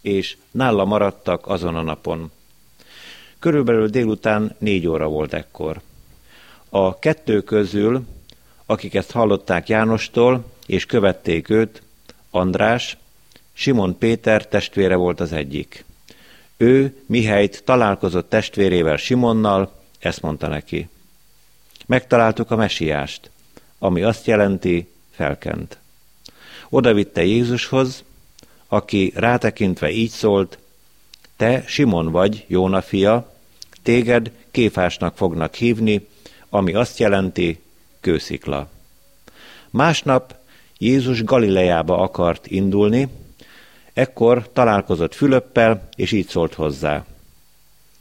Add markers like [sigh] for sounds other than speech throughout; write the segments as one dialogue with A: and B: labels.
A: és nála maradtak azon a napon. Körülbelül délután négy óra volt ekkor. A kettő közül, akik ezt hallották Jánostól, és követték őt, András, Simon Péter testvére volt az egyik. Ő, mihelyt találkozott testvérével Simonnal, ezt mondta neki. Megtaláltuk a mesiást, ami azt jelenti, felkent. Oda vitte Jézushoz, aki rátekintve így szólt, te Simon vagy, Jóna fia, téged kéfásnak fognak hívni, ami azt jelenti, kőszikla. Másnap Jézus Galileába akart indulni, ekkor találkozott Fülöppel, és így szólt hozzá.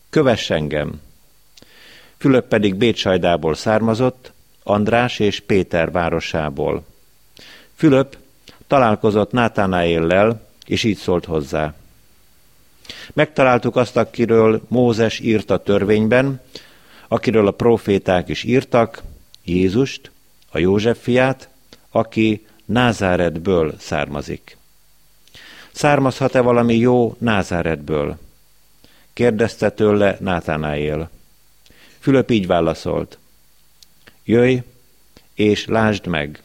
A: Kövess engem! Fülöp pedig Bécsajdából származott, András és Péter városából. Fülöp találkozott Nátánáéllel, és így szólt hozzá. Megtaláltuk azt, akiről Mózes írt a törvényben, akiről a proféták is írtak, Jézust, a József fiát, aki Názáretből származik. Származhat-e valami jó Názáretből? Kérdezte tőle Nátánáél. Fülöp így válaszolt. Jöjj, és lásd meg.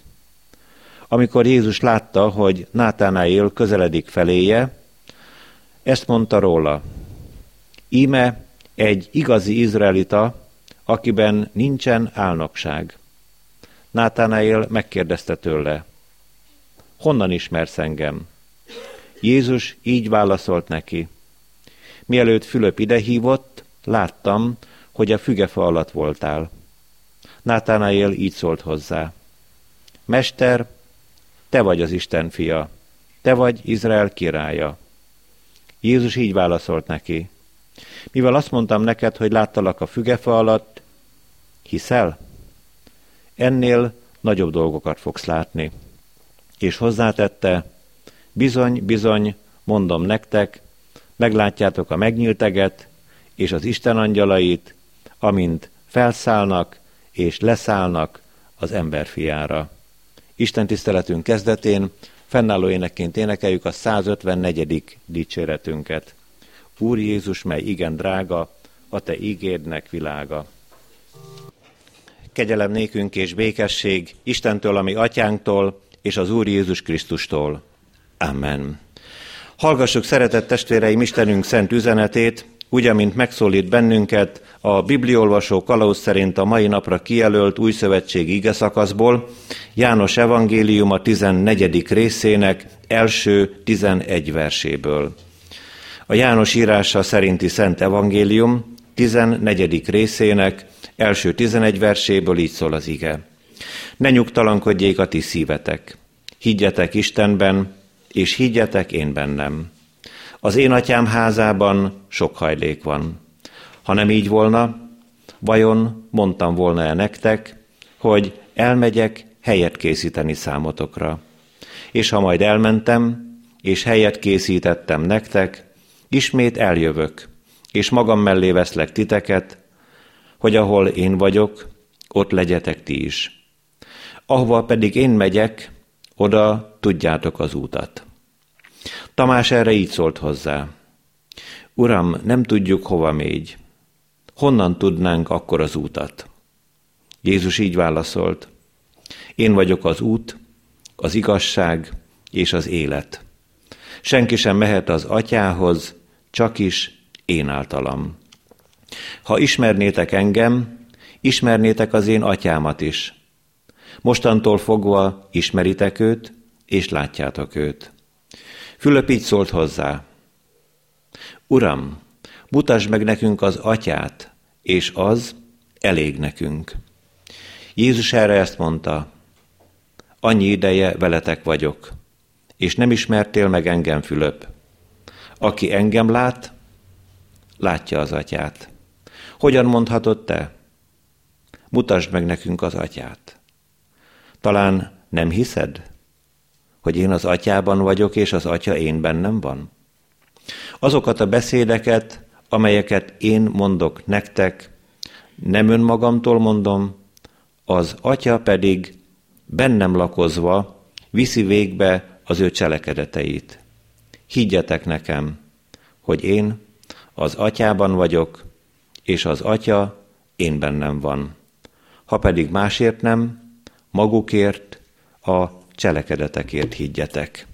A: Amikor Jézus látta, hogy Nátánáél közeledik feléje, ezt mondta róla. Íme egy igazi izraelita, akiben nincsen álnokság. Nátánáél megkérdezte tőle, honnan ismersz engem? Jézus így válaszolt neki. Mielőtt Fülöp idehívott, láttam, hogy a fügefa alatt voltál. Nátánaél így szólt hozzá. Mester, te vagy az Isten fia, te vagy Izrael királya. Jézus így válaszolt neki. Mivel azt mondtam neked, hogy láttalak a fügefa alatt, hiszel? Ennél nagyobb dolgokat fogsz látni. És hozzátette, bizony, bizony, mondom nektek, meglátjátok a megnyílteget és az Isten angyalait, amint felszállnak és leszállnak az emberfiára. Isten tiszteletünk kezdetén fennálló énekként énekeljük a 154. dicséretünket. Úr Jézus, mely igen drága, a te ígédnek világa. Kegyelem nékünk és békesség Istentől, ami atyánktól, és az Úr Jézus Krisztustól. Amen. Hallgassuk szeretett testvéreim Istenünk szent üzenetét, úgy, amint megszólít bennünket a Bibliolvasó kalauz szerint a mai napra kijelölt új szövetségi ige szakaszból, János evangélium a 14. részének első 11 verséből. A János írása szerinti Szent Evangélium 14. részének első 11 verséből így szól az ige. Ne nyugtalankodjék a ti szívetek. Higgyetek Istenben, és higgyetek én bennem. Az én atyám házában sok hajlék van. Ha nem így volna, vajon mondtam volna-e nektek, hogy elmegyek helyet készíteni számotokra. És ha majd elmentem, és helyet készítettem nektek, ismét eljövök, és magam mellé veszlek titeket, hogy ahol én vagyok, ott legyetek ti is. Ahova pedig én megyek, oda tudjátok az útat. Tamás erre így szólt hozzá. Uram, nem tudjuk, hova mégy. Honnan tudnánk akkor az útat? Jézus így válaszolt. Én vagyok az út, az igazság és az élet. Senki sem mehet az atyához, csak is én általam. Ha ismernétek engem, ismernétek az én atyámat is. Mostantól fogva ismeritek őt, és látjátok őt. Fülöp így szólt hozzá. Uram, mutasd meg nekünk az atyát, és az elég nekünk. Jézus erre ezt mondta, annyi ideje veletek vagyok, és nem ismertél meg engem, Fülöp. Aki engem lát, látja az atyát. Hogyan mondhatod te? Mutasd meg nekünk az atyát. Talán nem hiszed? Hogy én az atyában vagyok, és az atya én bennem van? Azokat a beszédeket, amelyeket én mondok nektek, nem önmagamtól mondom, az atya pedig bennem lakozva viszi végbe az ő cselekedeteit. higgyetek nekem, hogy én az atyában vagyok, és az atya én bennem van. Ha pedig másért nem, magukért, a cselekedetekért higgyetek.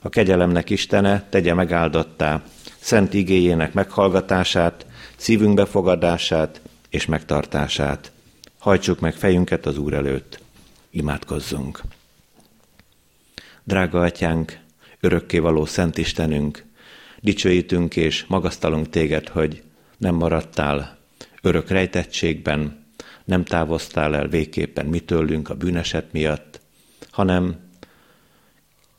A: A kegyelemnek Istene tegye megáldottá szent igéjének meghallgatását, szívünk befogadását és megtartását. Hajtsuk meg fejünket az Úr előtt. Imádkozzunk. Drága atyánk, örökkévaló Szent Istenünk, dicsőítünk és magasztalunk téged, hogy nem maradtál örök rejtettségben, nem távoztál el végképpen mi tőlünk a bűneset miatt, hanem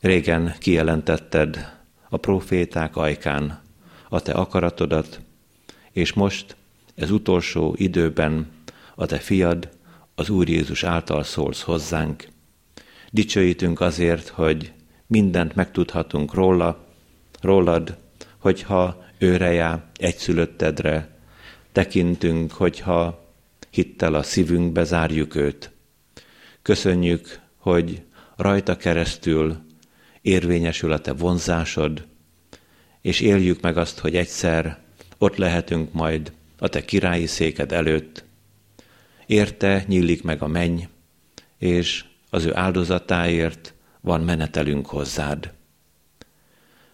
A: régen kijelentetted a proféták ajkán a te akaratodat, és most ez utolsó időben a te fiad, az Úr Jézus által szólsz hozzánk. Dicsőítünk azért, hogy mindent megtudhatunk róla, rólad, hogyha őre já, egyszülöttedre tekintünk, hogyha hittel a szívünkbe zárjuk őt. Köszönjük, hogy rajta keresztül érvényesül a te vonzásod, és éljük meg azt, hogy egyszer ott lehetünk majd a te királyi széked előtt. Érte nyílik meg a menny, és az ő áldozatáért van menetelünk hozzád.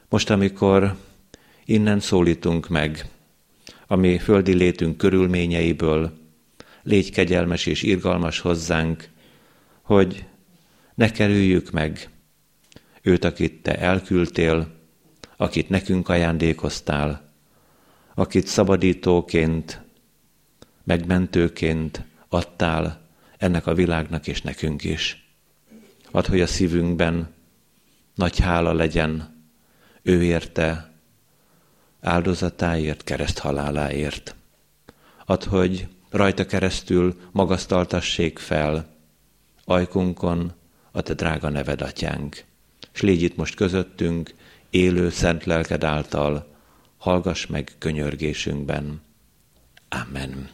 A: Most, amikor innen szólítunk meg, ami földi létünk körülményeiből, légy kegyelmes és irgalmas hozzánk, hogy ne kerüljük meg őt, akit te elküldtél, akit nekünk ajándékoztál, akit szabadítóként, megmentőként adtál ennek a világnak és nekünk is. Add, hogy a szívünkben nagy hála legyen ő érte, áldozatáért, kereszt haláláért. Add, hogy rajta keresztül magasztaltassék fel ajkunkon a te drága neved, atyánk. És légy itt most közöttünk, élő szent lelked által, hallgass meg könyörgésünkben. Amen.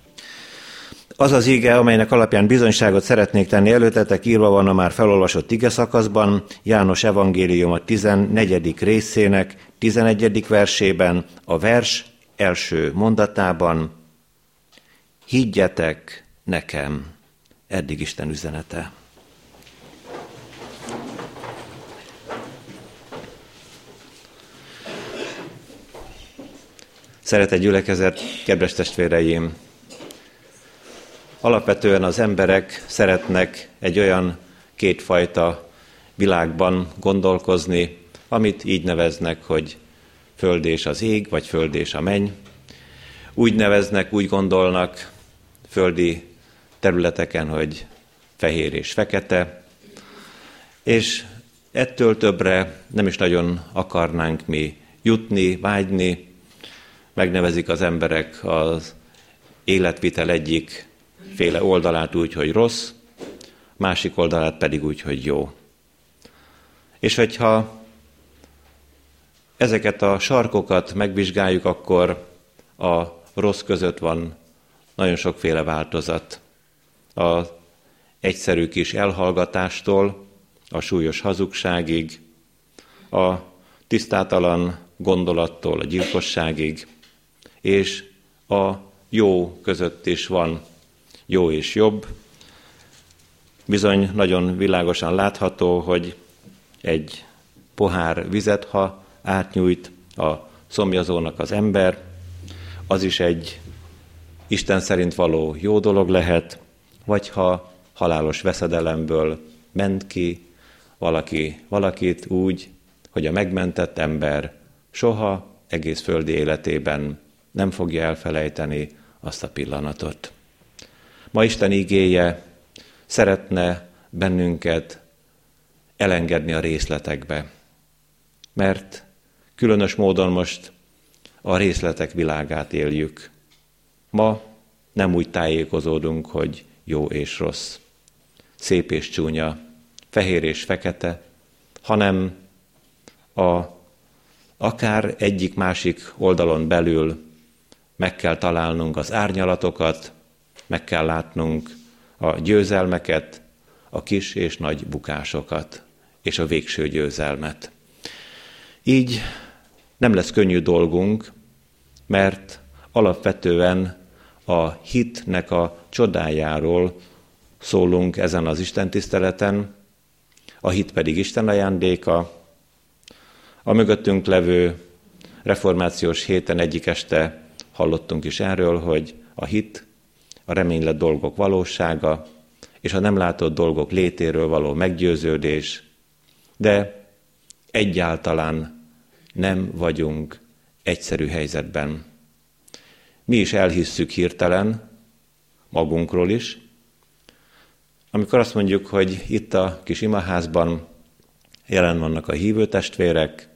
A: Az az ige, amelynek alapján bizonyságot szeretnék tenni előtetek, írva van a már felolvasott ige szakaszban, János evangélium a 14. részének 11. versében, a vers első mondatában, higgyetek nekem, eddig Isten üzenete. Szeretett gyülekezet, kedves testvéreim! Alapvetően az emberek szeretnek egy olyan kétfajta világban gondolkozni, amit így neveznek, hogy föld és az ég, vagy föld és a menny. Úgy neveznek, úgy gondolnak földi területeken, hogy fehér és fekete, és ettől többre nem is nagyon akarnánk mi jutni, vágyni, megnevezik az emberek az életvitel egyik féle oldalát úgy, hogy rossz, másik oldalát pedig úgy, hogy jó. És hogyha ezeket a sarkokat megvizsgáljuk, akkor a rossz között van nagyon sokféle változat. A egyszerű kis elhallgatástól a súlyos hazugságig, a tisztátalan gondolattól a gyilkosságig, és a jó között is van jó és jobb. Bizony nagyon világosan látható, hogy egy pohár vizet, ha átnyújt a szomjazónak az ember, az is egy Isten szerint való jó dolog lehet, vagy ha halálos veszedelemből ment ki valaki valakit úgy, hogy a megmentett ember soha egész földi életében nem fogja elfelejteni azt a pillanatot. Ma Isten igéje szeretne bennünket elengedni a részletekbe, mert különös módon most a részletek világát éljük. Ma nem úgy tájékozódunk, hogy jó és rossz, szép és csúnya, fehér és fekete, hanem a akár egyik-másik oldalon belül meg kell találnunk az árnyalatokat, meg kell látnunk a győzelmeket, a kis és nagy bukásokat, és a végső győzelmet. Így nem lesz könnyű dolgunk, mert alapvetően a hitnek a csodájáról szólunk ezen az Isten tiszteleten, a hit pedig Isten ajándéka. A mögöttünk levő reformációs héten egyik este hallottunk is erről, hogy a hit, a reménylet dolgok valósága, és a nem látott dolgok létéről való meggyőződés, de egyáltalán nem vagyunk egyszerű helyzetben. Mi is elhisszük hirtelen, magunkról is, amikor azt mondjuk, hogy itt a kis imaházban jelen vannak a hívő testvérek,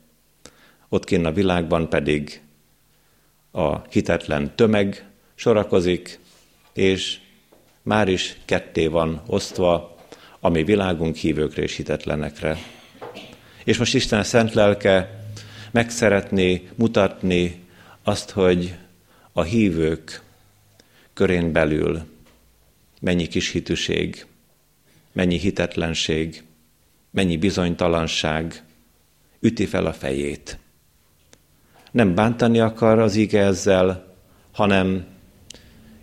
A: ott kinn a világban pedig a hitetlen tömeg sorakozik, és már is ketté van osztva a mi világunk hívőkre és hitetlenekre. És most Isten szent lelke meg szeretné mutatni azt, hogy a hívők körén belül mennyi kis hitűség, mennyi hitetlenség, mennyi bizonytalanság üti fel a fejét. Nem bántani akar az ige ezzel, hanem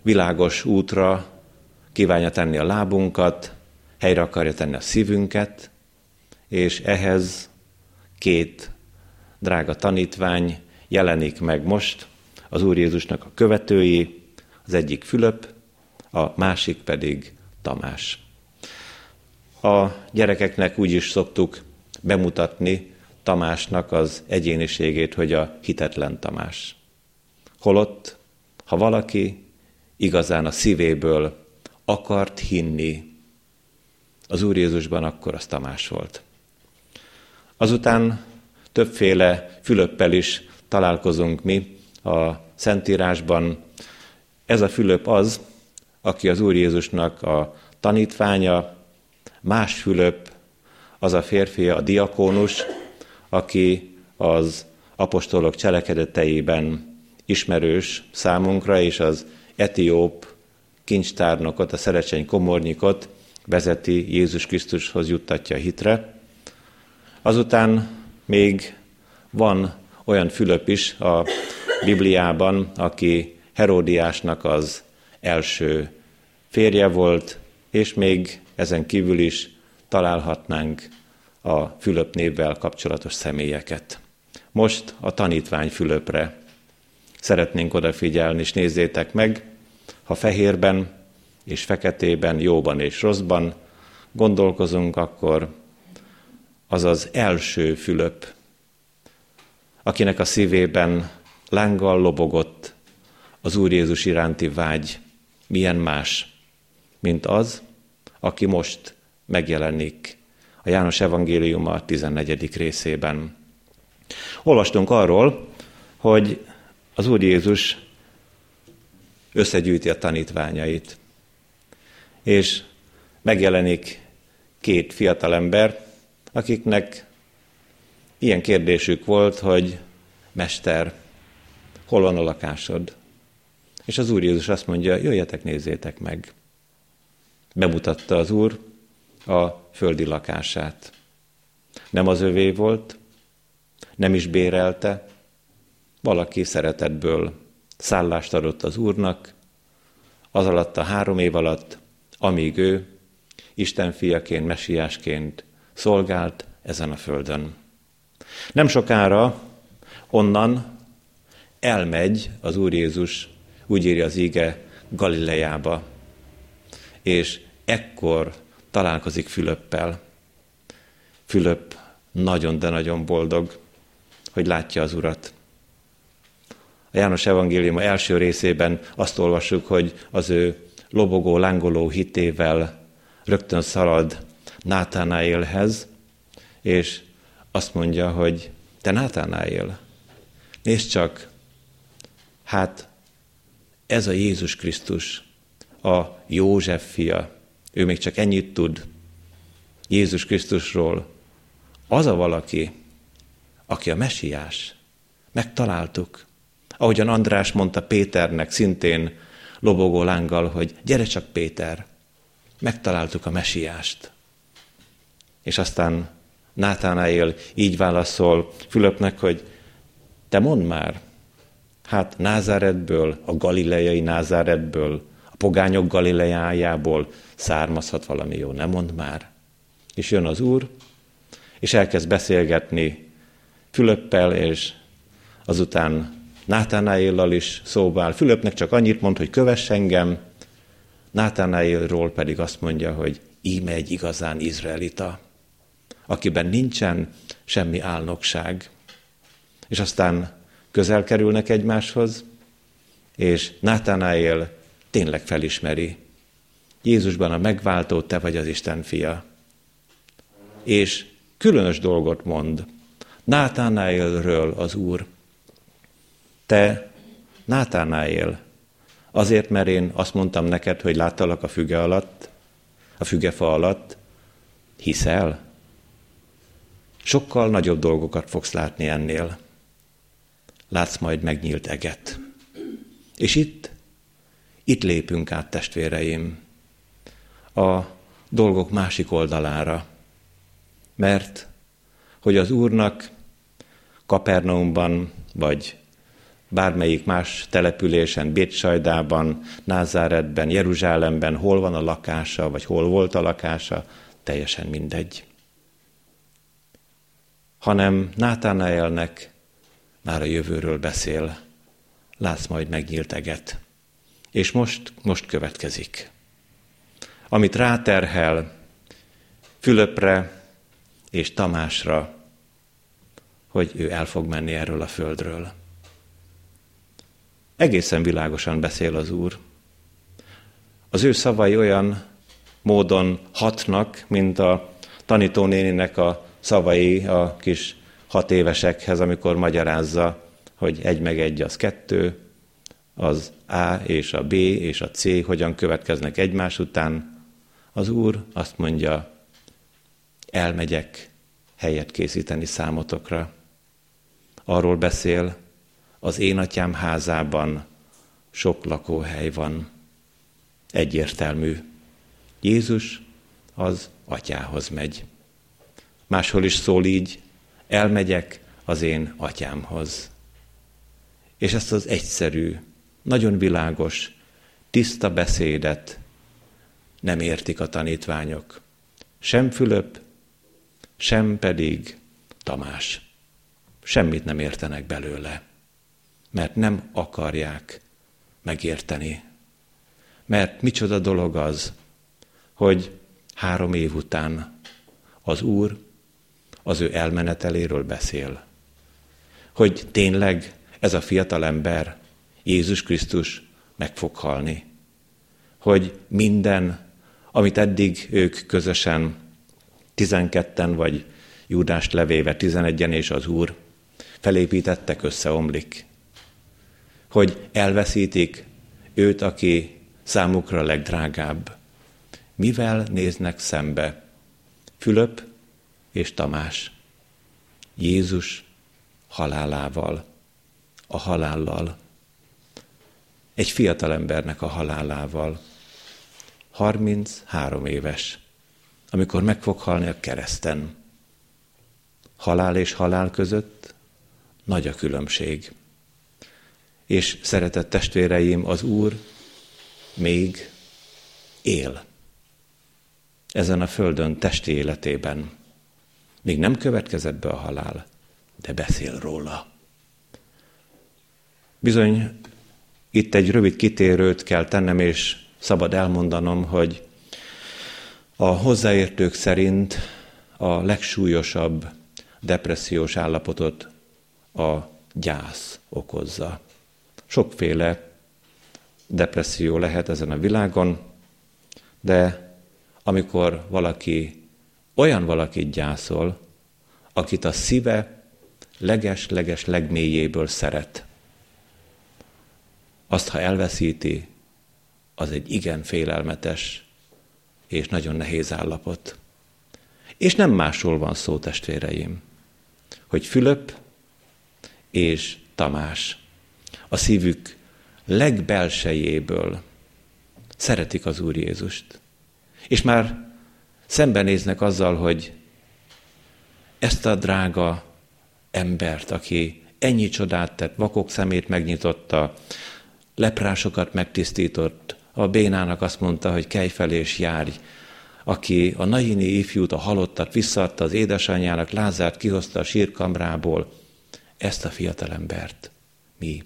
A: világos útra kívánja tenni a lábunkat, helyre akarja tenni a szívünket, és ehhez két drága tanítvány jelenik meg most, az Úr Jézusnak a követői, az egyik Fülöp, a másik pedig Tamás. A gyerekeknek úgy is szoktuk bemutatni Tamásnak az egyéniségét, hogy a hitetlen Tamás. Holott, ha valaki igazán a szívéből akart hinni az Úr Jézusban, akkor az Tamás volt. Azután többféle Fülöppel is találkozunk mi a Szentírásban. Ez a Fülöp az, aki az Úr Jézusnak a tanítványa, más Fülöp az a férfi, a diakónus, aki az apostolok cselekedeteiben ismerős számunkra, és az etióp kincstárnokot, a szerecseny komornyikot vezeti Jézus Krisztushoz juttatja hitre. Azután még van olyan Fülöp is a Bibliában, aki Heródiásnak az első férje volt, és még ezen kívül is találhatnánk a Fülöp névvel kapcsolatos személyeket. Most a tanítvány Fülöpre szeretnénk odafigyelni, és nézzétek meg, ha fehérben és feketében, jóban és rosszban gondolkozunk, akkor az az első Fülöp, akinek a szívében lánggal lobogott az Úr Jézus iránti vágy, milyen más, mint az, aki most megjelenik a János Evangéliuma 14. részében. Olvastunk arról, hogy az Úr Jézus összegyűjti a tanítványait, és megjelenik két fiatalember, akiknek ilyen kérdésük volt, hogy Mester, hol van a lakásod? És az Úr Jézus azt mondja, jöjjetek, nézzétek meg. Bemutatta az Úr a földi lakását. Nem az övé volt, nem is bérelte, valaki szeretetből szállást adott az Úrnak, az alatt a három év alatt, amíg ő Isten fiaként, messiásként szolgált ezen a földön. Nem sokára onnan elmegy az Úr Jézus, úgy írja az íge, Galileába, és ekkor találkozik Fülöppel. Fülöp nagyon, de nagyon boldog, hogy látja az Urat. A János Evangélium első részében azt olvassuk, hogy az ő lobogó, lángoló hitével rögtön szalad Nátánáélhez, és azt mondja, hogy te Nátánáél, nézd csak, hát ez a Jézus Krisztus, a József fia, ő még csak ennyit tud Jézus Krisztusról. Az a valaki, aki a mesiás. Megtaláltuk. Ahogyan András mondta Péternek szintén lobogó lánggal, hogy gyere csak Péter, megtaláltuk a mesiást. És aztán Nátánáél így válaszol Fülöpnek, hogy te mondd már, hát Názáretből, a galileai Názáretből, pogányok galileájából származhat valami jó, nem mond már. És jön az úr, és elkezd beszélgetni Fülöppel, és azután Nátánáéllal is szóval. Fülöpnek csak annyit mond, hogy kövess engem, Nátánáélról pedig azt mondja, hogy íme egy igazán izraelita, akiben nincsen semmi álnokság. És aztán közel kerülnek egymáshoz, és Nátánáél tényleg felismeri. Jézusban a megváltó, te vagy az Isten fia. És különös dolgot mond. Nátánáélről az Úr. Te Nátánáél, azért, mert én azt mondtam neked, hogy láttalak a füge alatt, a fügefa alatt, hiszel? Sokkal nagyobb dolgokat fogsz látni ennél. Látsz majd megnyílt eget. És itt, itt lépünk át, testvéreim, a dolgok másik oldalára. Mert hogy az Úrnak Kapernaumban, vagy bármelyik más településen, Bétsajdában, Názáretben, Jeruzsálemben, hol van a lakása, vagy hol volt a lakása, teljesen mindegy. Hanem Nátánaelnek már a jövőről beszél, látsz majd megnyílt eget. És most, most következik. Amit ráterhel Fülöpre és Tamásra, hogy ő el fog menni erről a földről. Egészen világosan beszél az Úr. Az ő szavai olyan módon hatnak, mint a tanítónéninek a szavai a kis hat évesekhez, amikor magyarázza, hogy egy meg egy az kettő, az A és a B és a C hogyan következnek egymás után. Az Úr azt mondja, elmegyek helyet készíteni számotokra. Arról beszél, az én atyám házában sok lakóhely van. Egyértelmű. Jézus az atyához megy. Máshol is szól így, elmegyek az én atyámhoz. És ezt az egyszerű, nagyon világos, tiszta beszédet nem értik a tanítványok. Sem Fülöp, sem pedig Tamás. Semmit nem értenek belőle mert nem akarják megérteni. Mert micsoda dolog az, hogy három év után az Úr az ő elmeneteléről beszél. Hogy tényleg ez a fiatal ember, Jézus Krisztus meg fog halni. Hogy minden, amit eddig ők közösen, tizenketten vagy Júdást levéve, tizenegyen és az Úr, felépítettek, összeomlik hogy elveszítik őt, aki számukra legdrágább. Mivel néznek szembe? Fülöp és Tamás. Jézus halálával, a halállal. Egy fiatal embernek a halálával. 33 éves, amikor meg fog halni a kereszten. Halál és halál között nagy a különbség. És szeretett testvéreim, az Úr még él ezen a földön testi életében. Még nem következett be a halál, de beszél róla. Bizony, itt egy rövid kitérőt kell tennem, és szabad elmondanom, hogy a hozzáértők szerint a legsúlyosabb depressziós állapotot a gyász okozza. Sokféle depresszió lehet ezen a világon, de amikor valaki olyan valakit gyászol, akit a szíve leges-leges legmélyéből szeret, azt, ha elveszíti, az egy igen félelmetes és nagyon nehéz állapot. És nem másról van szó, testvéreim, hogy Fülöp és Tamás a szívük legbelsejéből szeretik az Úr Jézust. És már szembenéznek azzal, hogy ezt a drága embert, aki ennyi csodát tett, vakok szemét megnyitotta, leprásokat megtisztított, a bénának azt mondta, hogy kelj fel és járj, aki a naini ifjút, a halottat visszaadta az édesanyjának, Lázárt kihozta a sírkamrából, ezt a fiatalembert mi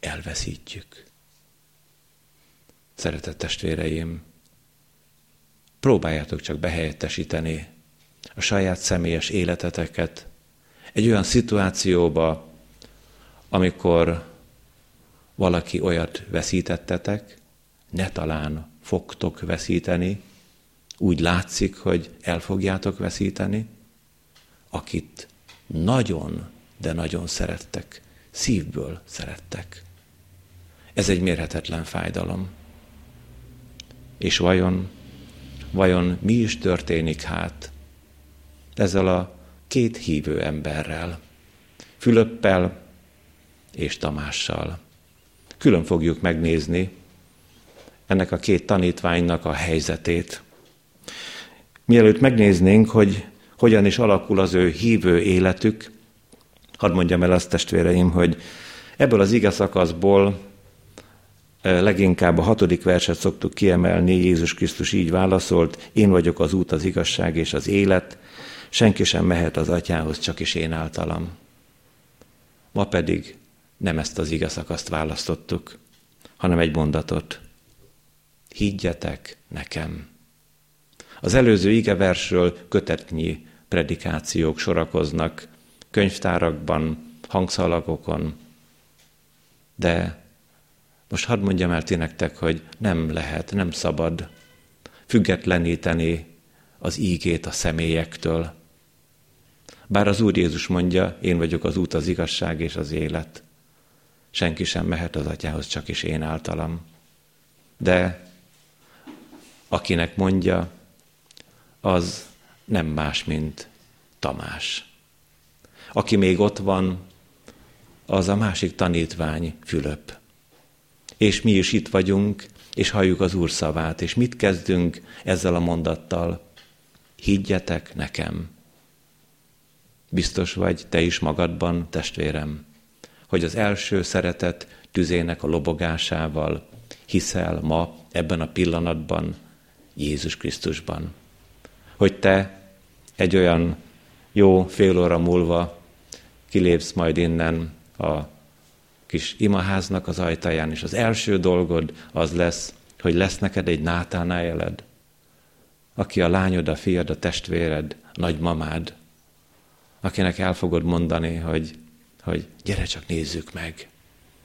A: elveszítjük. Szeretett testvéreim, próbáljátok csak behelyettesíteni a saját személyes életeteket egy olyan szituációba, amikor valaki olyat veszítettetek, ne talán fogtok veszíteni, úgy látszik, hogy el fogjátok veszíteni, akit nagyon, de nagyon szerettek, szívből szerettek. Ez egy mérhetetlen fájdalom. És vajon, vajon mi is történik hát ezzel a két hívő emberrel, Fülöppel és Tamással? Külön fogjuk megnézni ennek a két tanítványnak a helyzetét. Mielőtt megnéznénk, hogy hogyan is alakul az ő hívő életük, hadd mondjam el azt, testvéreim, hogy ebből az ige szakaszból leginkább a hatodik verset szoktuk kiemelni, Jézus Krisztus így válaszolt, én vagyok az út, az igazság és az élet, senki sem mehet az atyához, csak is én általam. Ma pedig nem ezt az szakaszt választottuk, hanem egy mondatot. Higgyetek nekem. Az előző igeversről kötetnyi predikációk sorakoznak, könyvtárakban, hangszalagokon, de most hadd mondjam el ti nektek, hogy nem lehet, nem szabad függetleníteni az ígét a személyektől. Bár az Úr Jézus mondja, én vagyok az út, az igazság és az élet. Senki sem mehet az atyához, csak is én általam. De akinek mondja, az nem más, mint Tamás. Aki még ott van, az a másik tanítvány, Fülöp. És mi is itt vagyunk, és halljuk az Úr szavát, és mit kezdünk ezzel a mondattal? Higgyetek nekem. Biztos vagy te is magadban, testvérem, hogy az első szeretet tüzének a lobogásával hiszel ma ebben a pillanatban Jézus Krisztusban. Hogy te egy olyan jó fél óra múlva kilépsz majd innen a kis imaháznak az ajtaján, és az első dolgod az lesz, hogy lesz neked egy nátánájeled, aki a lányod, a fiad, a testvéred, a nagymamád, akinek el fogod mondani, hogy, hogy gyere csak nézzük meg,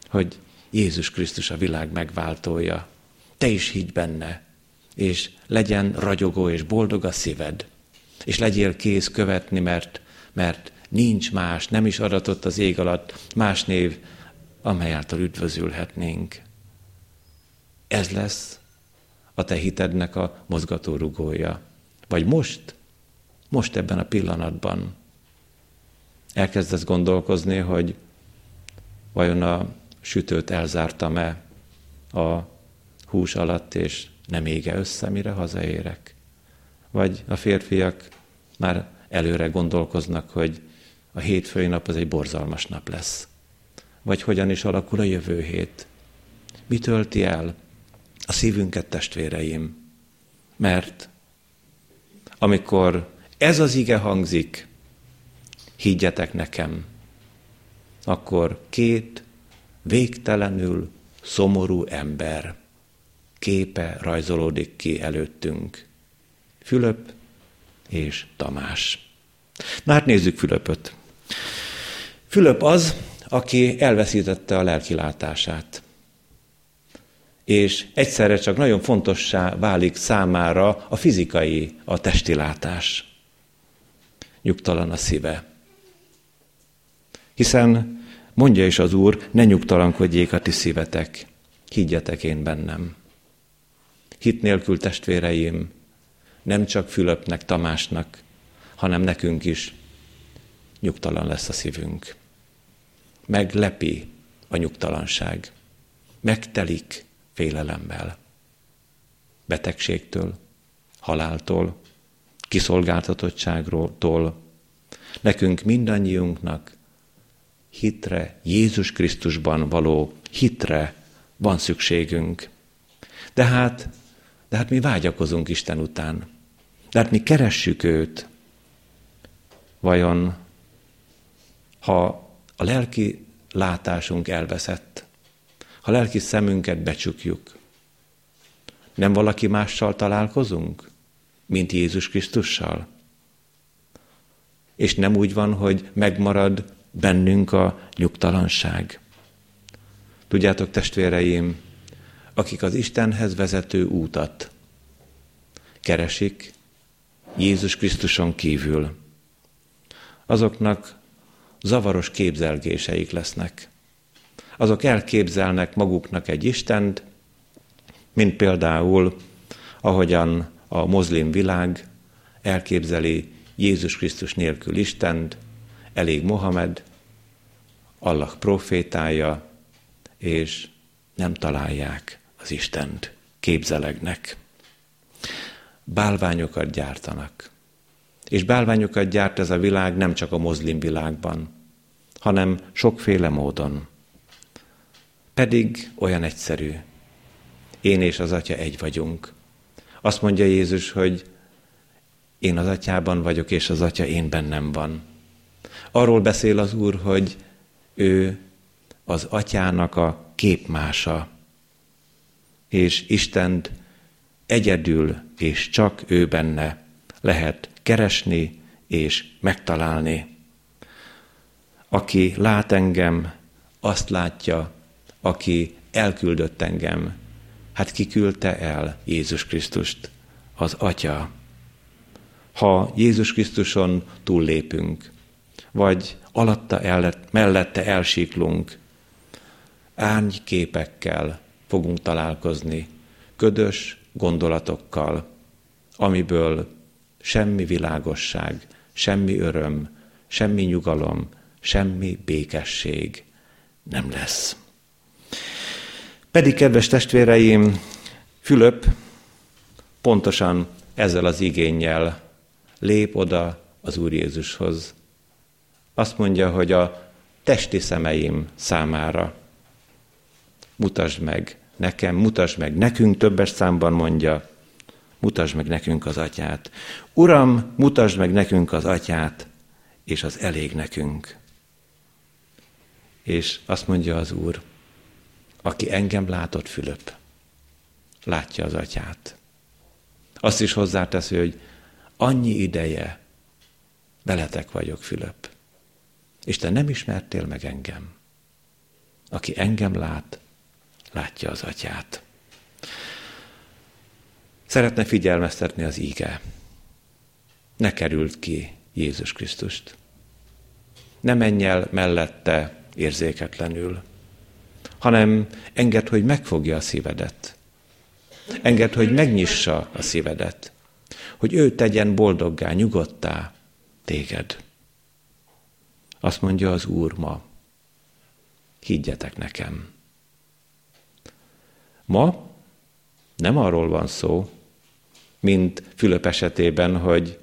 A: hogy Jézus Krisztus a világ megváltója. Te is higgy benne, és legyen ragyogó és boldog a szíved, és legyél kész követni, mert, mert nincs más, nem is adatott az ég alatt más név, amely által üdvözülhetnénk. Ez lesz a te hitednek a mozgatórugója. Vagy most, most ebben a pillanatban elkezdesz gondolkozni, hogy vajon a sütőt elzártam-e a hús alatt, és nem ége össze, mire hazaérek. Vagy a férfiak már előre gondolkoznak, hogy a hétfői nap az egy borzalmas nap lesz. Vagy hogyan is alakul a jövő hét. Mi tölti el a szívünket, testvéreim? Mert amikor ez az ige hangzik, higgyetek nekem, akkor két végtelenül szomorú ember képe rajzolódik ki előttünk. Fülöp és Tamás. Na hát nézzük Fülöpöt. Fülöp az, aki elveszítette a lelkilátását. És egyszerre csak nagyon fontossá válik számára a fizikai, a testi látás. Nyugtalan a szíve. Hiszen mondja is az Úr, ne nyugtalankodjék a ti szívetek, higgyetek én bennem. Hit nélkül testvéreim, nem csak Fülöpnek, Tamásnak, hanem nekünk is nyugtalan lesz a szívünk. Meglepi a nyugtalanság. Megtelik félelemmel. Betegségtől, haláltól, kiszolgáltatottságtól, Nekünk mindannyiunknak hitre, Jézus Krisztusban való hitre van szükségünk. De hát, de hát mi vágyakozunk Isten után. De hát mi keressük őt. Vajon, ha a lelki látásunk elveszett, ha lelki szemünket becsukjuk, nem valaki mással találkozunk, mint Jézus Krisztussal? És nem úgy van, hogy megmarad bennünk a nyugtalanság. Tudjátok, testvéreim, akik az Istenhez vezető útat keresik Jézus Krisztuson kívül, azoknak zavaros képzelgéseik lesznek. Azok elképzelnek maguknak egy Istent, mint például, ahogyan a mozlim világ elképzeli Jézus Krisztus nélkül Istent, elég Mohamed, Allah profétája, és nem találják az Istent, képzelegnek. Bálványokat gyártanak. És bálványokat gyárt ez a világ nem csak a mozlim világban, hanem sokféle módon. Pedig olyan egyszerű. Én és az Atya egy vagyunk. Azt mondja Jézus, hogy én az Atyában vagyok, és az Atya én bennem van. Arról beszél az Úr, hogy ő az Atyának a képmása, és Istent egyedül és csak ő benne lehet keresni és megtalálni. Aki lát engem, azt látja, aki elküldött engem. Hát ki küldte el Jézus Krisztust? Az Atya. Ha Jézus Krisztuson túllépünk, vagy alatta el, mellette elsiklunk, árnyképekkel fogunk találkozni, ködös gondolatokkal, amiből semmi világosság, semmi öröm, semmi nyugalom, semmi békesség nem lesz. Pedig, kedves testvéreim, Fülöp pontosan ezzel az igényel lép oda az Úr Jézushoz. Azt mondja, hogy a testi szemeim számára mutasd meg nekem, mutasd meg nekünk, többes számban mondja, mutasd meg nekünk az atyát. Uram, mutasd meg nekünk az atyát, és az elég nekünk. És azt mondja az Úr, aki engem látott, Fülöp, látja az atyát. Azt is hozzáteszi, hogy annyi ideje veletek vagyok, Fülöp, és te nem ismertél meg engem. Aki engem lát, látja az atyát. Szeretne figyelmeztetni az íge. Ne került ki Jézus Krisztust. Ne menj el mellette érzéketlenül, hanem enged, hogy megfogja a szívedet. Enged, hogy megnyissa a szívedet. Hogy ő tegyen boldoggá, nyugodtá téged. Azt mondja az Úr ma, higgyetek nekem. Ma nem arról van szó, mint Fülöp esetében, hogy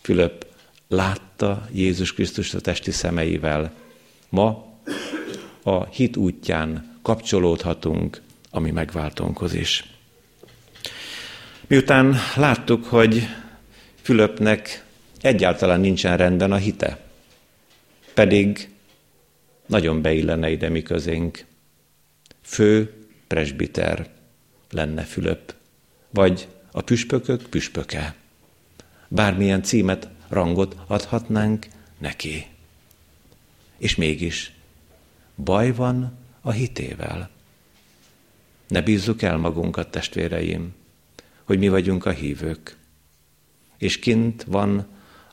A: Fülöp látta Jézus Krisztust a testi szemeivel. Ma a hit útján kapcsolódhatunk a mi megváltónkhoz is. Miután láttuk, hogy Fülöpnek egyáltalán nincsen rendben a hite, pedig nagyon beillene ide mi közénk. Fő presbiter lenne Fülöp, vagy a püspökök püspöke. Bármilyen címet, rangot adhatnánk neki. És mégis baj van a hitével. Ne bízzuk el magunkat, testvéreim, hogy mi vagyunk a hívők. És kint van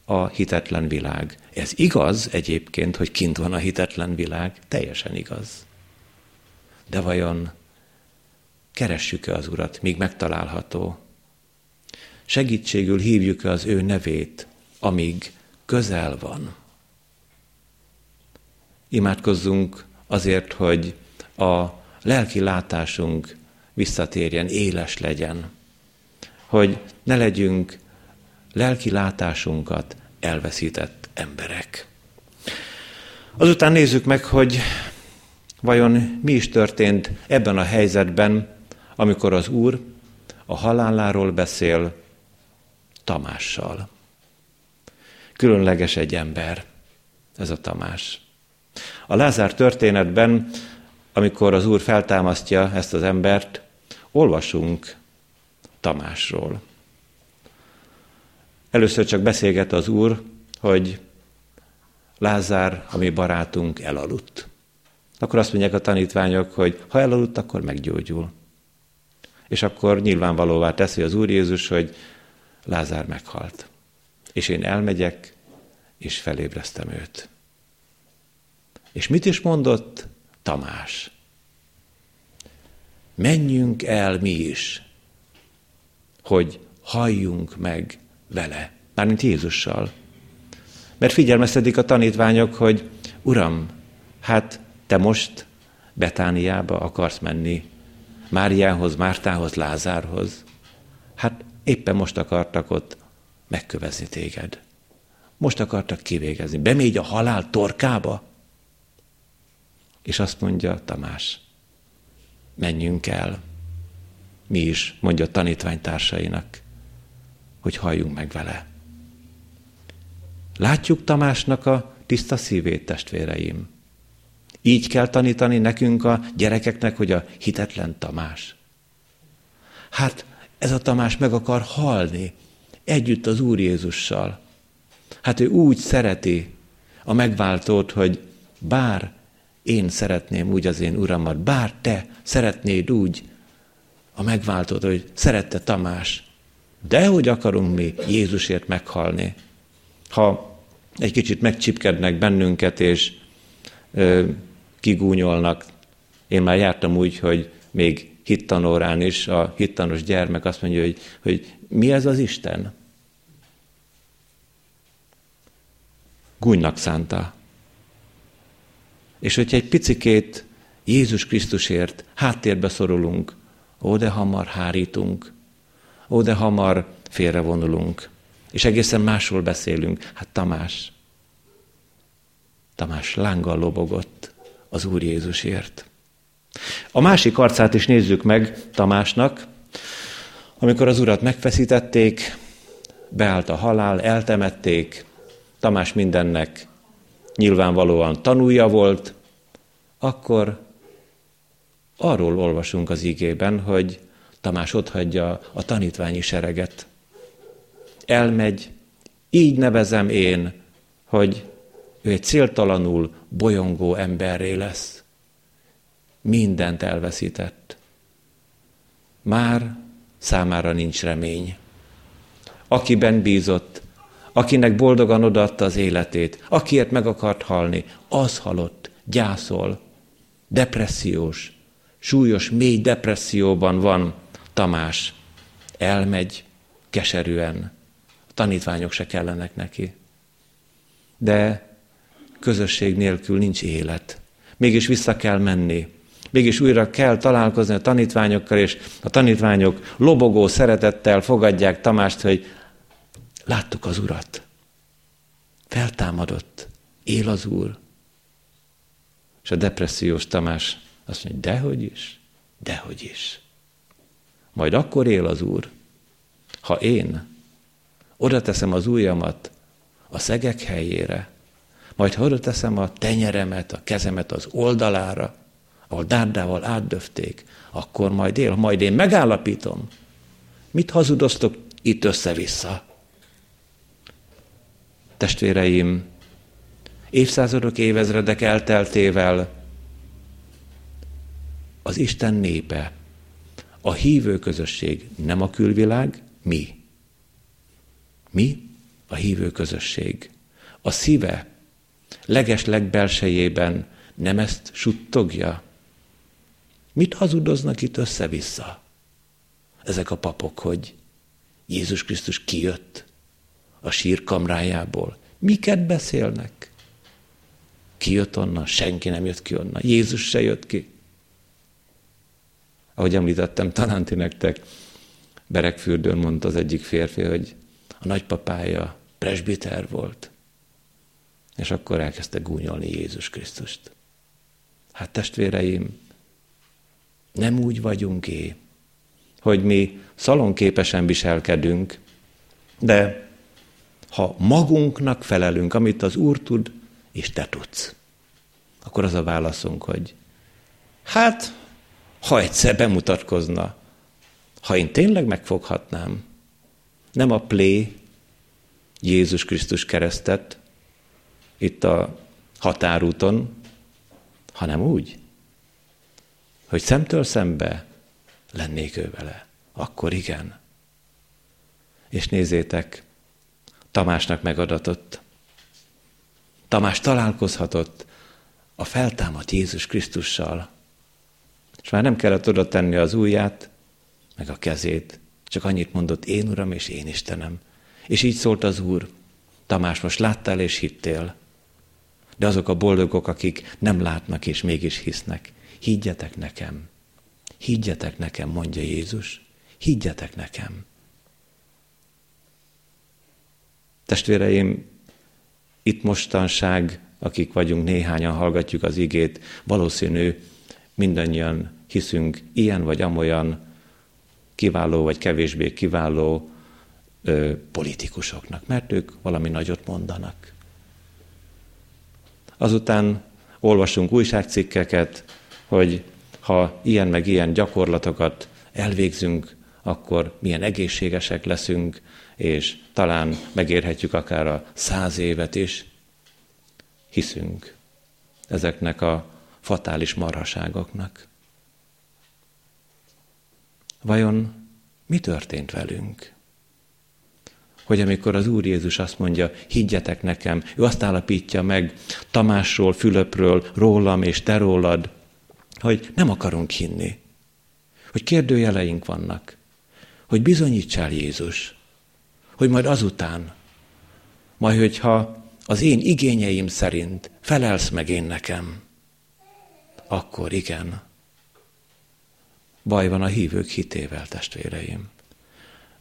A: a hitetlen világ. Ez igaz egyébként, hogy kint van a hitetlen világ, teljesen igaz. De vajon keressük-e az Urat, míg megtalálható? Segítségül hívjuk-e az ő nevét, amíg közel van? Imádkozzunk azért, hogy a lelki látásunk visszatérjen, éles legyen, hogy ne legyünk lelki látásunkat elveszített emberek. Azután nézzük meg, hogy vajon mi is történt ebben a helyzetben, amikor az Úr a haláláról beszél Tamással. Különleges egy ember, ez a Tamás. A Lázár történetben, amikor az Úr feltámasztja ezt az embert, olvasunk Tamásról. Először csak beszélget az Úr, hogy Lázár, a mi barátunk, elaludt. Akkor azt mondják a tanítványok, hogy ha elaludt, akkor meggyógyul. És akkor nyilvánvalóvá teszi az Úr Jézus, hogy Lázár meghalt. És én elmegyek, és felébreztem őt. És mit is mondott Tamás? Menjünk el mi is, hogy halljunk meg vele, mármint Jézussal. Mert figyelmeztetik a tanítványok, hogy Uram, hát te most Betániába akarsz menni, Máriához, Mártához, Lázárhoz. Hát éppen most akartak ott megkövezni téged. Most akartak kivégezni. Bemégy a halál torkába. És azt mondja Tamás, menjünk el. Mi is, mondja a tanítványtársainak, hogy halljunk meg vele. Látjuk Tamásnak a tiszta szívét, testvéreim. Így kell tanítani nekünk a gyerekeknek, hogy a hitetlen Tamás. Hát ez a Tamás meg akar halni együtt az Úr Jézussal. Hát ő úgy szereti a megváltót, hogy bár én szeretném úgy az én uramat, bár te szeretnéd úgy a megváltót, hogy szerette Tamás, de hogy akarunk mi Jézusért meghalni. Ha egy kicsit megcsipkednek bennünket, és ö, kigúnyolnak, én már jártam úgy, hogy még hittanórán is a hittanos gyermek azt mondja, hogy, hogy mi ez az Isten? Gúnynak szánta. És hogyha egy picikét Jézus Krisztusért háttérbe szorulunk, ó, de hamar hárítunk, ó, de hamar félrevonulunk, és egészen másról beszélünk. Hát Tamás, Tamás lánggal lobogott az Úr Jézusért. A másik arcát is nézzük meg Tamásnak, amikor az urat megfeszítették, beállt a halál, eltemették, Tamás mindennek nyilvánvalóan tanúja volt, akkor arról olvasunk az igében, hogy Tamás otthagyja a tanítványi sereget. Elmegy, így nevezem én, hogy ő egy céltalanul bolyongó emberré lesz. Mindent elveszített. Már számára nincs remény. Akiben bízott, akinek boldogan odaadta az életét, akiért meg akart halni, az halott, gyászol, depressziós, súlyos, mély depresszióban van Tamás. Elmegy keserűen, a tanítványok se kellenek neki. De közösség nélkül nincs élet. Mégis vissza kell menni. Mégis újra kell találkozni a tanítványokkal, és a tanítványok lobogó szeretettel fogadják Tamást, hogy láttuk az Urat. Feltámadott. Él az Úr. És a depressziós Tamás azt mondja, dehogy is, dehogy is. Majd akkor él az Úr, ha én oda teszem az ujjamat a szegek helyére, majd ha oda teszem a tenyeremet, a kezemet az oldalára, ahol dárdával átdöfték, akkor majd él, majd én megállapítom. Mit hazudoztok itt össze-vissza? Testvéreim, évszázadok, évezredek elteltével az Isten népe, a hívő közösség, nem a külvilág, mi. Mi? A hívő közösség. A szíve leges legbelsejében nem ezt suttogja? Mit hazudoznak itt össze-vissza? Ezek a papok, hogy Jézus Krisztus kijött a sírkamrájából. Miket beszélnek? Ki jött onnan? Senki nem jött ki onnan. Jézus se jött ki. Ahogy említettem, talán ti nektek, Berekfürdőn mondta az egyik férfi, hogy a nagypapája presbiter volt. És akkor elkezdte gúnyolni Jézus Krisztust. Hát testvéreim, nem úgy vagyunk é, hogy mi szalonképesen viselkedünk, de ha magunknak felelünk, amit az Úr tud, és te tudsz, akkor az a válaszunk, hogy hát, ha egyszer bemutatkozna, ha én tényleg megfoghatnám, nem a plé Jézus Krisztus keresztet itt a határúton, hanem úgy, hogy szemtől szembe lennék ő vele. Akkor igen. És nézzétek, Tamásnak megadatott. Tamás találkozhatott a feltámadt Jézus Krisztussal. És már nem kellett oda tenni az ujját, meg a kezét, csak annyit mondott, én Uram és én Istenem. És így szólt az Úr, Tamás, most láttál és hittél. De azok a boldogok, akik nem látnak és mégis hisznek, higgyetek nekem. Higgyetek nekem, mondja Jézus. Higgyetek nekem. Testvéreim, itt mostanság, akik vagyunk, néhányan hallgatjuk az igét, valószínű mindannyian hiszünk ilyen vagy amolyan kiváló vagy kevésbé kiváló ö, politikusoknak, mert ők valami nagyot mondanak. Azután olvasunk újságcikkeket, hogy ha ilyen meg ilyen gyakorlatokat elvégzünk, akkor milyen egészségesek leszünk, és talán megérhetjük akár a száz évet is. Hiszünk ezeknek a fatális marhaságoknak. Vajon mi történt velünk? Hogy amikor az Úr Jézus azt mondja, higgyetek nekem, ő azt állapítja meg Tamásról, Fülöpről, rólam és te rólad, hogy nem akarunk hinni, hogy kérdőjeleink vannak, hogy bizonyítsál Jézus, hogy majd azután, majd hogyha az én igényeim szerint felelsz meg én nekem, akkor igen, baj van a hívők hitével, testvéreim.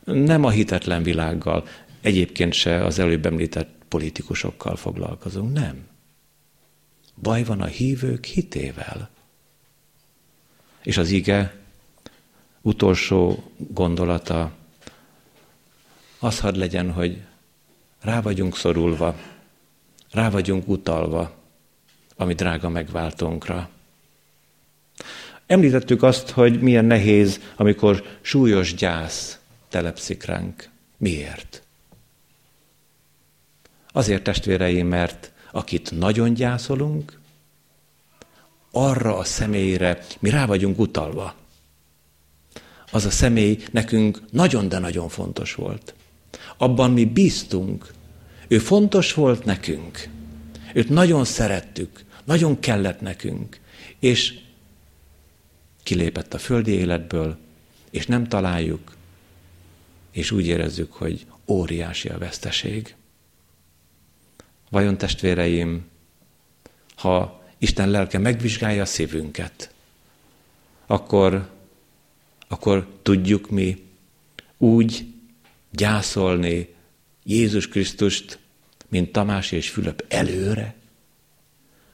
A: Nem a hitetlen világgal, egyébként se az előbb említett politikusokkal foglalkozunk, nem. Baj van a hívők hitével. És az ige utolsó gondolata az hadd legyen, hogy rá vagyunk szorulva, rá vagyunk utalva, ami drága megváltónkra. Említettük azt, hogy milyen nehéz, amikor súlyos gyász telepszik ránk. Miért? Azért, testvéreim, mert akit nagyon gyászolunk, arra a személyre mi rá vagyunk utalva. Az a személy nekünk nagyon, de nagyon fontos volt. Abban mi bíztunk. Ő fontos volt nekünk. Őt nagyon szerettük, nagyon kellett nekünk. És kilépett a földi életből, és nem találjuk, és úgy érezzük, hogy óriási a veszteség. Vajon testvéreim, ha Isten lelke megvizsgálja a szívünket, akkor, akkor tudjuk mi úgy gyászolni Jézus Krisztust, mint Tamás és Fülöp előre,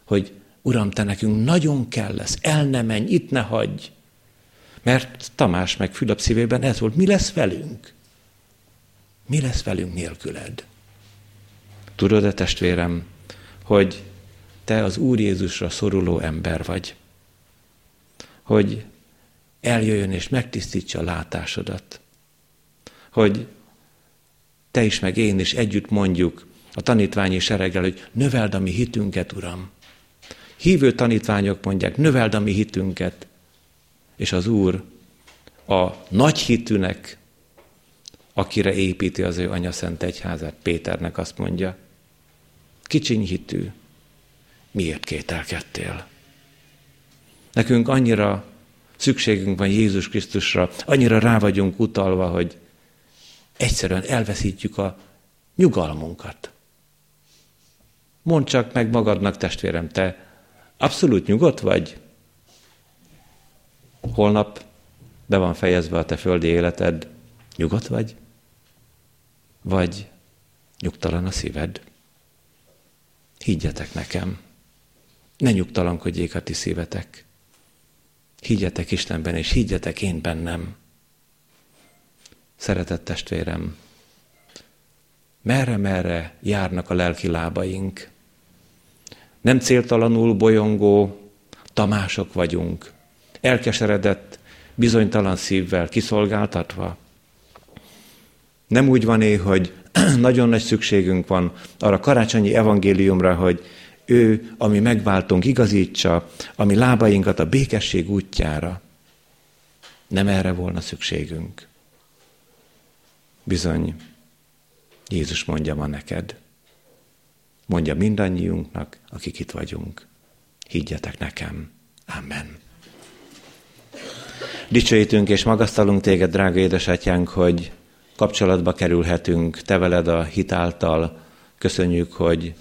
A: hogy Uram, te nekünk nagyon kell lesz, el ne menj, itt ne hagyj. Mert Tamás meg Fülöp szívében ez volt, mi lesz velünk? Mi lesz velünk nélküled? Tudod-e, testvérem, hogy te az Úr Jézusra szoruló ember vagy? Hogy eljöjjön és megtisztítsa a látásodat. Hogy te is, meg én is együtt mondjuk a tanítványi sereggel, hogy növeld a mi hitünket, Uram. Hívő tanítványok mondják, növeld a mi hitünket. És az Úr a nagy hitűnek, akire építi az ő anya szent egyházát, Péternek azt mondja, kicsiny hitű, miért kételkedtél? Nekünk annyira szükségünk van Jézus Krisztusra, annyira rá vagyunk utalva, hogy egyszerűen elveszítjük a nyugalmunkat. Mondd csak meg magadnak, testvérem, te abszolút nyugodt vagy? Holnap be van fejezve a te földi életed, nyugodt vagy? Vagy nyugtalan a szíved? Higgyetek nekem. Ne nyugtalankodjék a ti szívetek. Higgyetek Istenben, és higgyetek én bennem. Szeretett testvérem, merre-merre járnak a lelki lábaink. Nem céltalanul bolyongó tamások vagyunk, elkeseredett, bizonytalan szívvel kiszolgáltatva. Nem úgy van é, hogy [clears throat] nagyon nagy szükségünk van arra karácsonyi evangéliumra, hogy ő, ami megváltunk, igazítsa, ami lábainkat a békesség útjára. Nem erre volna szükségünk. Bizony, Jézus mondja ma neked. Mondja mindannyiunknak, akik itt vagyunk. Higgyetek nekem. Amen. Dicsőítünk és magasztalunk téged, drága édesatyánk, hogy kapcsolatba kerülhetünk te veled a hitáltal. Köszönjük, hogy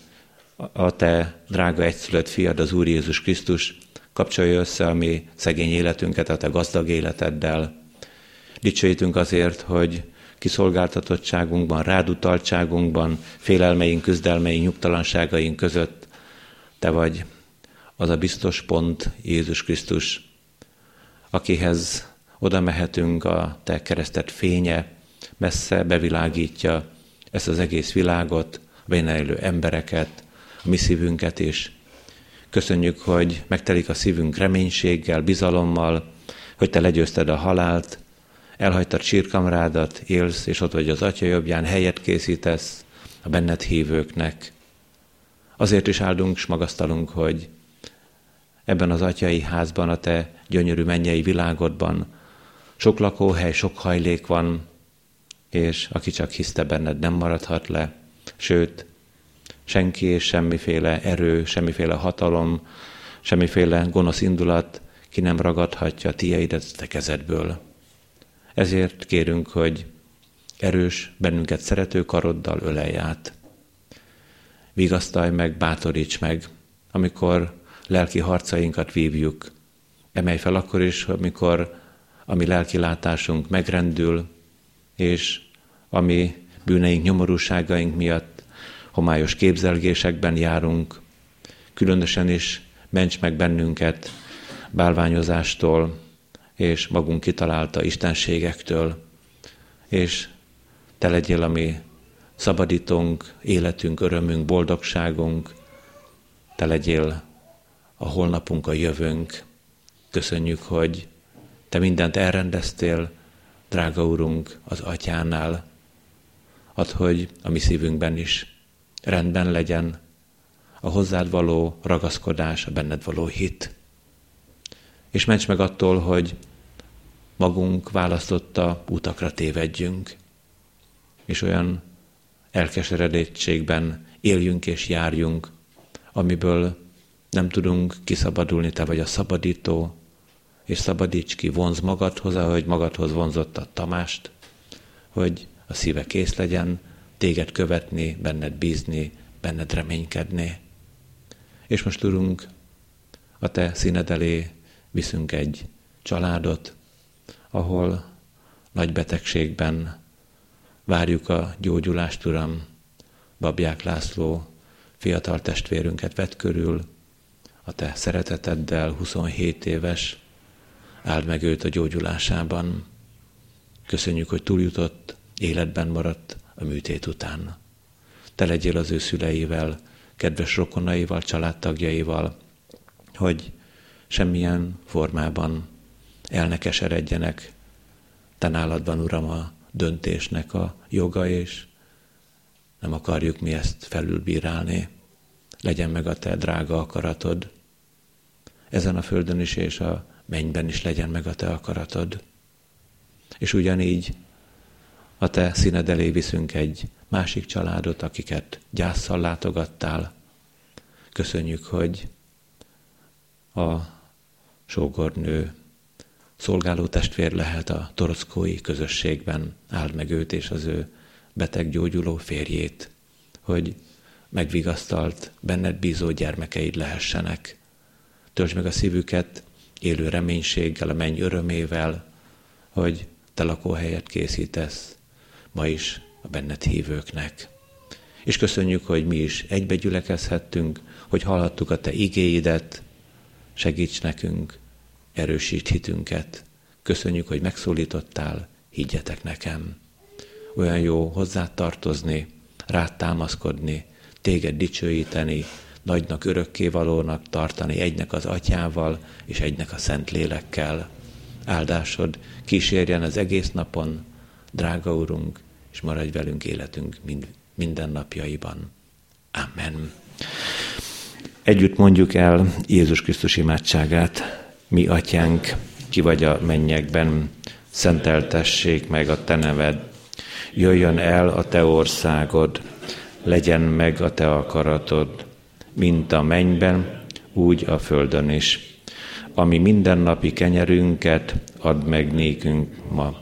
A: a te drága egyszülött fiad, az Úr Jézus Krisztus kapcsolja össze a mi szegény életünket a te gazdag életeddel. Dicsőítünk azért, hogy kiszolgáltatottságunkban, rádutaltságunkban, félelmeink, küzdelmeink, nyugtalanságaink között te vagy az a biztos pont, Jézus Krisztus, akihez oda mehetünk a te keresztet fénye, messze bevilágítja ezt az egész világot, a benne élő embereket, a mi szívünket is. Köszönjük, hogy megtelik a szívünk reménységgel, bizalommal, hogy te legyőzted a halált, elhagytad sírkamrádat, élsz, és ott vagy az Atya jobbján, helyet készítesz a benned hívőknek. Azért is áldunk és magasztalunk, hogy ebben az atyai házban, a te gyönyörű mennyei világodban sok lakóhely, sok hajlék van, és aki csak hiszte benned, nem maradhat le, sőt, senki és semmiféle erő, semmiféle hatalom, semmiféle gonosz indulat ki nem ragadhatja tieidet te kezedből. Ezért kérünk, hogy erős, bennünket szerető karoddal ölelj át. Vigasztalj meg, bátoríts meg, amikor lelki harcainkat vívjuk. Emelj fel akkor is, amikor a mi lelki látásunk megrendül, és ami bűneink, nyomorúságaink miatt homályos képzelgésekben járunk, különösen is ments meg bennünket bálványozástól és magunk kitalálta istenségektől, és te legyél a mi szabadítónk, életünk, örömünk, boldogságunk, te legyél a holnapunk, a jövőnk. Köszönjük, hogy te mindent elrendeztél, drága Urunk, az atyánál. Add, hogy a mi szívünkben is rendben legyen a hozzád való ragaszkodás, a benned való hit. És ments meg attól, hogy magunk választotta utakra tévedjünk, és olyan elkeseredettségben éljünk és járjunk, amiből nem tudunk kiszabadulni, te vagy a szabadító, és szabadíts ki, vonz magadhoz, ahogy magadhoz vonzotta Tamást, hogy a szíve kész legyen, téged követni, benned bízni, benned reménykedni. És most tudunk a te színed elé viszünk egy családot, ahol nagy betegségben várjuk a gyógyulást, Uram. Babják László fiatal testvérünket vett körül, a te szereteteddel, 27 éves, áld meg őt a gyógyulásában. Köszönjük, hogy túljutott, életben maradt a műtét után. Te legyél az ő szüleivel, kedves rokonaival, családtagjaival, hogy semmilyen formában el ne keseredjenek. Te nálad van, Uram, a döntésnek a joga, és nem akarjuk mi ezt felülbírálni. Legyen meg a te drága akaratod. Ezen a földön is és a mennyben is legyen meg a te akaratod. És ugyanígy a te színed elé viszünk egy másik családot, akiket gyászsal látogattál. Köszönjük, hogy a sógornő szolgáló testvér lehet a torockói közösségben, áld meg őt és az ő beteg gyógyuló férjét, hogy megvigasztalt, benned bízó gyermekeid lehessenek. Töltsd meg a szívüket élő reménységgel, a menny örömével, hogy te lakóhelyet készítesz ma is a benned hívőknek. És köszönjük, hogy mi is egybegyülekezhettünk, hogy hallhattuk a Te igéidet, segíts nekünk, erősít hitünket. Köszönjük, hogy megszólítottál, higgyetek nekem. Olyan jó hozzá tartozni, rád támaszkodni, téged dicsőíteni, nagynak örökkévalónak tartani egynek az atyával és egynek a szent lélekkel. Áldásod kísérjen az egész napon, drága Urunk, és maradj velünk életünk mind, minden napjaiban. Amen. Együtt mondjuk el Jézus Krisztus imádságát. Mi atyánk, ki vagy a mennyekben, szenteltessék meg a te neved. Jöjjön el a te országod, legyen meg a te akaratod, mint a mennyben, úgy a földön is. Ami mindennapi kenyerünket add meg nékünk ma,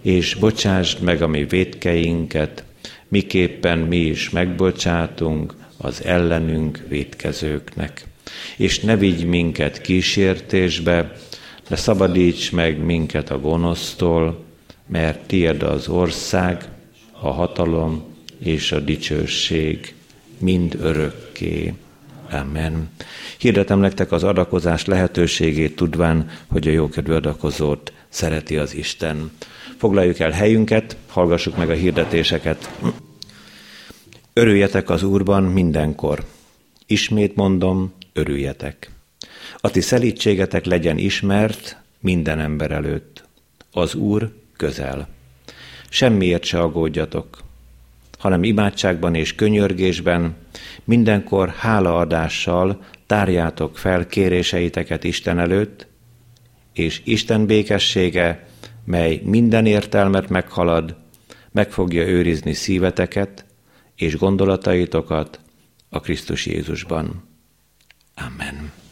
A: és bocsásd meg a mi védkeinket, miképpen mi is megbocsátunk az ellenünk védkezőknek. És ne vigy minket kísértésbe, de szabadíts meg minket a gonosztól, mert tied az ország, a hatalom és a dicsőség mind örökké. Amen. Hirdetem nektek az adakozás lehetőségét tudván, hogy a jókedvű adakozót szereti az Isten. Foglaljuk el helyünket, hallgassuk meg a hirdetéseket. Örüljetek az Úrban mindenkor. Ismét mondom, örüljetek. A ti szelítségetek legyen ismert minden ember előtt. Az Úr közel. Semmiért se aggódjatok, hanem imádságban és könyörgésben mindenkor hálaadással tárjátok fel kéréseiteket Isten előtt, és Isten békessége, mely minden értelmet meghalad, meg fogja őrizni szíveteket és gondolataitokat a Krisztus Jézusban. Amen.